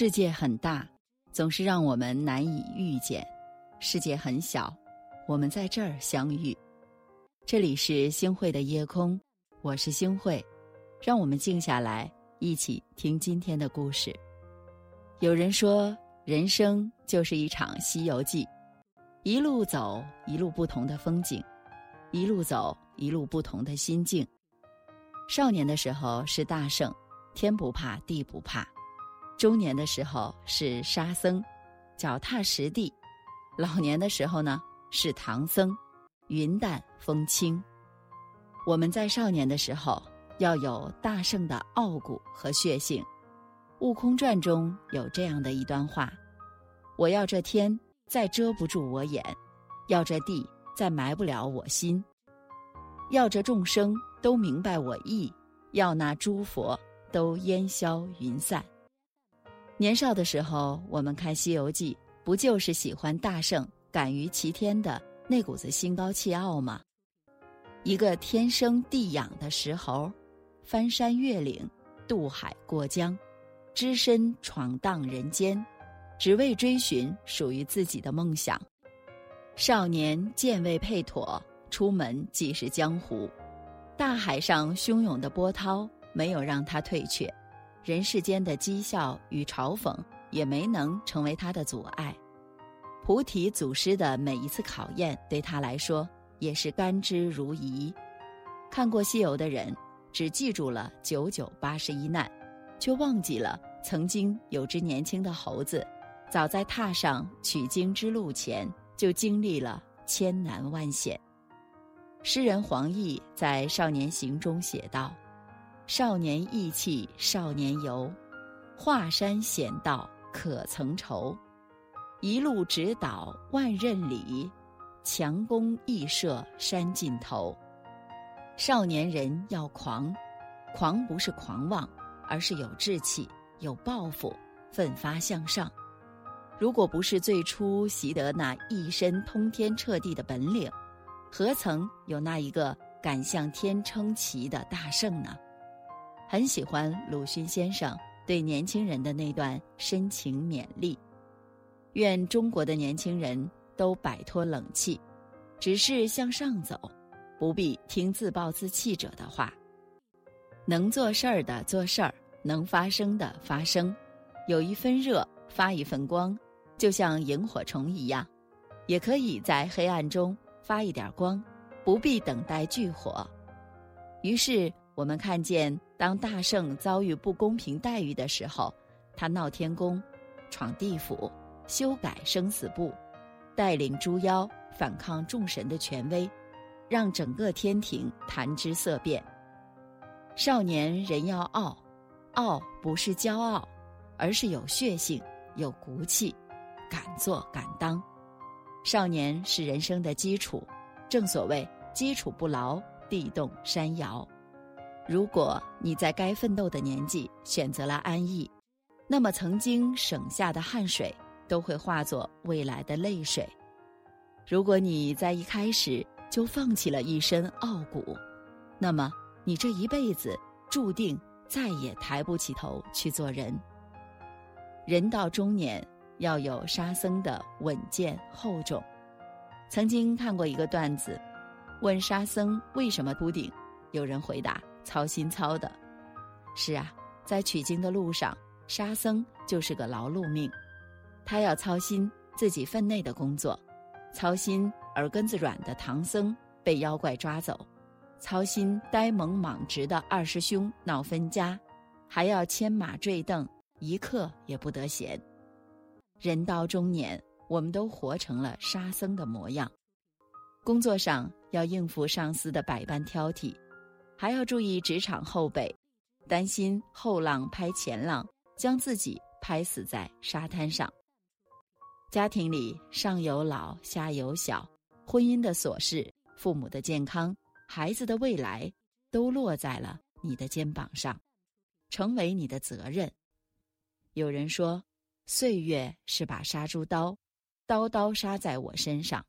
世界很大，总是让我们难以遇见；世界很小，我们在这儿相遇。这里是星汇的夜空，我是星汇，让我们静下来，一起听今天的故事。有人说，人生就是一场西游记，一路走，一路不同的风景，一路走，一路不同的心境。少年的时候是大圣，天不怕地不怕。中年的时候是沙僧，脚踏实地；老年的时候呢是唐僧，云淡风轻。我们在少年的时候要有大圣的傲骨和血性，《悟空传》中有这样的一段话：“我要这天再遮不住我眼，要这地再埋不了我心，要这众生都明白我意，要那诸佛都烟消云散。”年少的时候，我们看《西游记》，不就是喜欢大圣敢于齐天的那股子心高气傲吗？一个天生地养的石猴，翻山越岭，渡海过江，只身闯荡人间，只为追寻属于自己的梦想。少年剑未配妥，出门即是江湖。大海上汹涌的波涛，没有让他退却。人世间的讥笑与嘲讽也没能成为他的阻碍，菩提祖师的每一次考验对他来说也是甘之如饴。看过《西游》的人，只记住了九九八十一难，却忘记了曾经有只年轻的猴子，早在踏上取经之路前就经历了千难万险。诗人黄易在《少年行》中写道。少年意气少年游，华山险道可曾愁？一路直捣万仞里，强弓易射山尽头。少年人要狂，狂不是狂妄，而是有志气、有抱负、奋发向上。如果不是最初习得那一身通天彻地的本领，何曾有那一个敢向天称奇的大圣呢？很喜欢鲁迅先生对年轻人的那段深情勉励，愿中国的年轻人都摆脱冷气，只是向上走，不必听自暴自弃者的话。能做事儿的做事儿，能发声的发声，有一分热发一份光，就像萤火虫一样，也可以在黑暗中发一点光，不必等待炬火。于是。我们看见，当大圣遭遇不公平待遇的时候，他闹天宫，闯地府，修改生死簿，带领诸妖反抗众神的权威，让整个天庭谈之色变。少年人要傲，傲不是骄傲，而是有血性、有骨气，敢做敢当。少年是人生的基础，正所谓基础不牢，地动山摇。如果你在该奋斗的年纪选择了安逸，那么曾经省下的汗水都会化作未来的泪水。如果你在一开始就放弃了一身傲骨，那么你这一辈子注定再也抬不起头去做人。人到中年要有沙僧的稳健厚重。曾经看过一个段子，问沙僧为什么秃顶，有人回答。操心操的，是啊，在取经的路上，沙僧就是个劳碌命，他要操心自己分内的工作，操心耳根子软的唐僧被妖怪抓走，操心呆萌莽直的二师兄闹分家，还要牵马坠镫，一刻也不得闲。人到中年，我们都活成了沙僧的模样，工作上要应付上司的百般挑剔。还要注意职场后背，担心后浪拍前浪，将自己拍死在沙滩上。家庭里上有老下有小，婚姻的琐事、父母的健康、孩子的未来，都落在了你的肩膀上，成为你的责任。有人说，岁月是把杀猪刀，刀刀杀在我身上，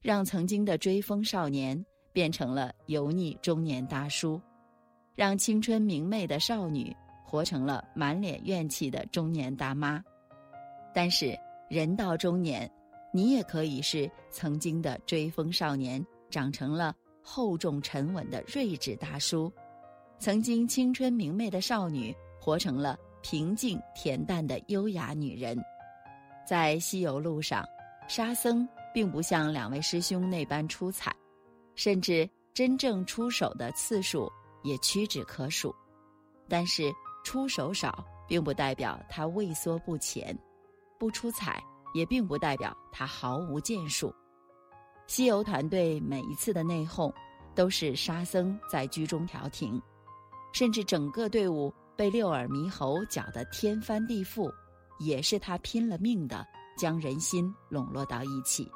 让曾经的追风少年。变成了油腻中年大叔，让青春明媚的少女活成了满脸怨气的中年大妈。但是人到中年，你也可以是曾经的追风少年，长成了厚重沉稳的睿智大叔；曾经青春明媚的少女，活成了平静恬淡的优雅女人。在西游路上，沙僧并不像两位师兄那般出彩，甚至真正出手的次数也屈指可数。但是出手少，并不代表他畏缩不前。不出彩，也并不代表他毫无建树。西游团队每一次的内讧，都是沙僧在居中调停，甚至整个队伍被六耳猕猴搅得天翻地覆，也是他拼了命的将人心笼络到一起。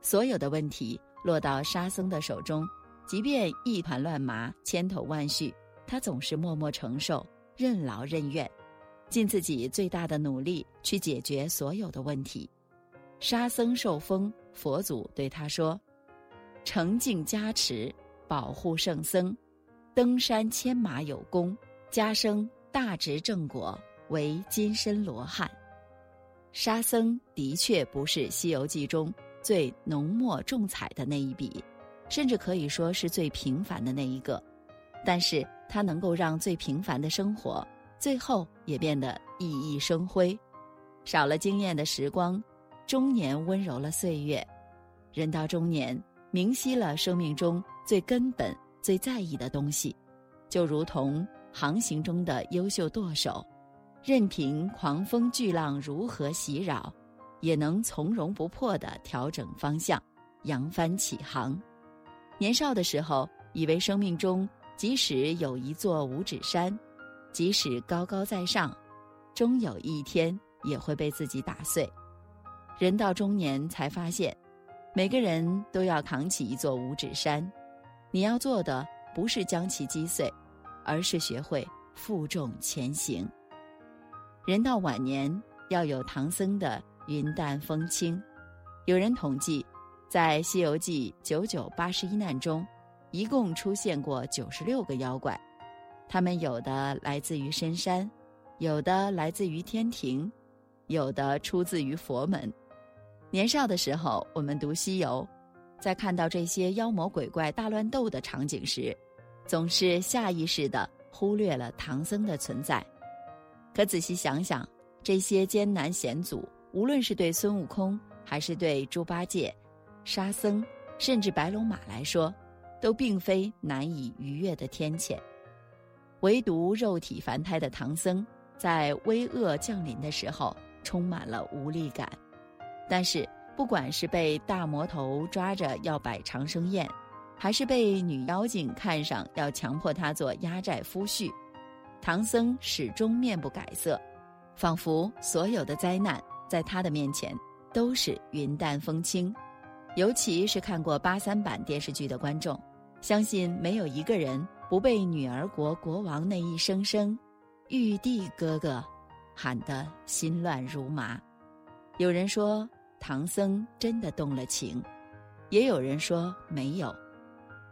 所有的问题落到沙僧的手中，即便一团乱麻、千头万绪，他总是默默承受，任劳任怨。尽自己最大的努力去解决所有的问题。沙僧受封，佛祖对他说：“澄净加持，保护圣僧，登山牵马有功，加生大值正果，为金身罗汉。”沙僧的确不是《西游记》中最浓墨重彩的那一笔，甚至可以说是最平凡的那一个，但是它能够让最平凡的生活。最后也变得熠熠生辉，少了惊艳的时光，中年温柔了岁月，人到中年，明晰了生命中最根本、最在意的东西，就如同航行中的优秀舵手，任凭狂风巨浪如何袭扰，也能从容不迫地调整方向，扬帆起航。年少的时候，以为生命中即使有一座五指山。即使高高在上，终有一天也会被自己打碎。人到中年才发现，每个人都要扛起一座五指山。你要做的不是将其击碎，而是学会负重前行。人到晚年要有唐僧的云淡风轻。有人统计，在《西游记》九九八十一难中，一共出现过九十六个妖怪。他们有的来自于深山，有的来自于天庭，有的出自于佛门。年少的时候，我们读西游，在看到这些妖魔鬼怪大乱斗的场景时，总是下意识的忽略了唐僧的存在。可仔细想想，这些艰难险阻，无论是对孙悟空，还是对猪八戒、沙僧，甚至白龙马来说，都并非难以逾越的天堑。唯独肉体凡胎的唐僧，在危厄降临的时候，充满了无力感。但是，不管是被大魔头抓着要摆长生宴，还是被女妖精看上要强迫他做压寨夫婿，唐僧始终面不改色，仿佛所有的灾难在他的面前都是云淡风轻。尤其是看过八三版电视剧的观众，相信没有一个人。不被女儿国国王那一声声“玉帝哥哥”喊得心乱如麻。有人说唐僧真的动了情，也有人说没有。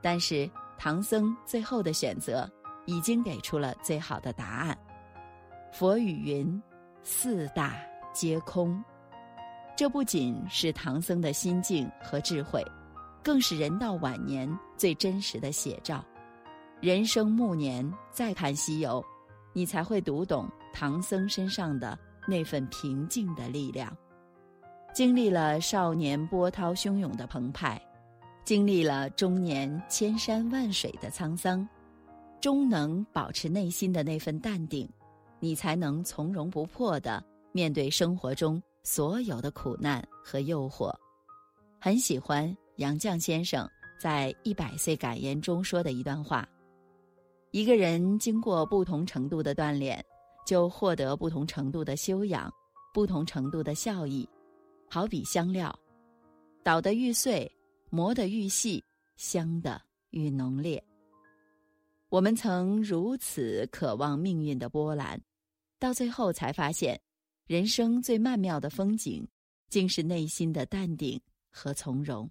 但是唐僧最后的选择已经给出了最好的答案。佛语云：“四大皆空。”这不仅是唐僧的心境和智慧，更是人到晚年最真实的写照。人生暮年，再看西游，你才会读懂唐僧身上的那份平静的力量。经历了少年波涛汹涌的澎湃，经历了中年千山万水的沧桑，终能保持内心的那份淡定，你才能从容不迫地面对生活中所有的苦难和诱惑。很喜欢杨绛先生在《一百岁感言》中说的一段话。一个人经过不同程度的锻炼，就获得不同程度的修养，不同程度的效益。好比香料，捣得愈碎，磨得愈细，香的愈浓烈。我们曾如此渴望命运的波澜，到最后才发现，人生最曼妙的风景，竟是内心的淡定和从容，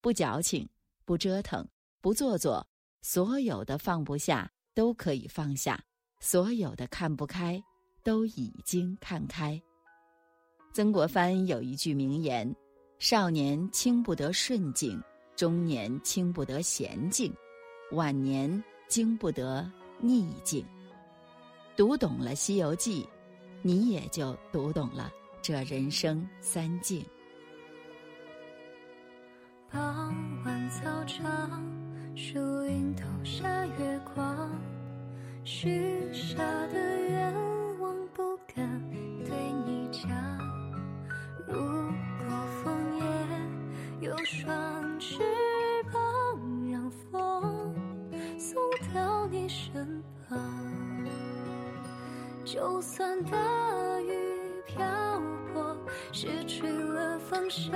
不矫情，不折腾，不做作。所有的放不下都可以放下，所有的看不开，都已经看开。曾国藩有一句名言：“少年轻不得顺境，中年轻不得闲境，晚年经不得逆境。”读懂了《西游记》，你也就读懂了这人生三境。傍晚操场，树荫投下月光，许下的愿望不敢对你讲。如果枫叶有双翅膀，让风送到你身旁。就算了方向，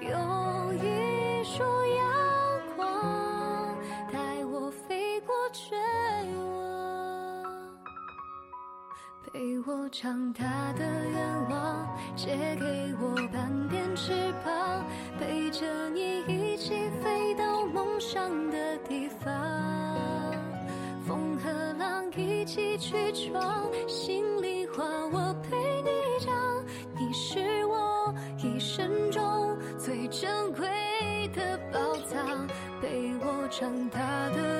有一束阳光带我飞过绝望，陪我长大的愿望，借给我半边翅膀，陪着你一起飞到梦想的地方。风和浪一起去闯，心里话我珍贵的宝藏，陪我长大的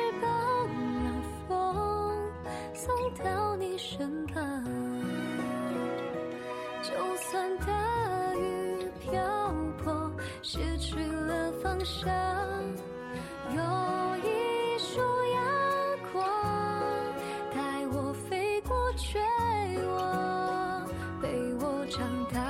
到你身旁。就算大雨瓢泼，失去了方向，有一束阳光带我飞过绝望，陪我长大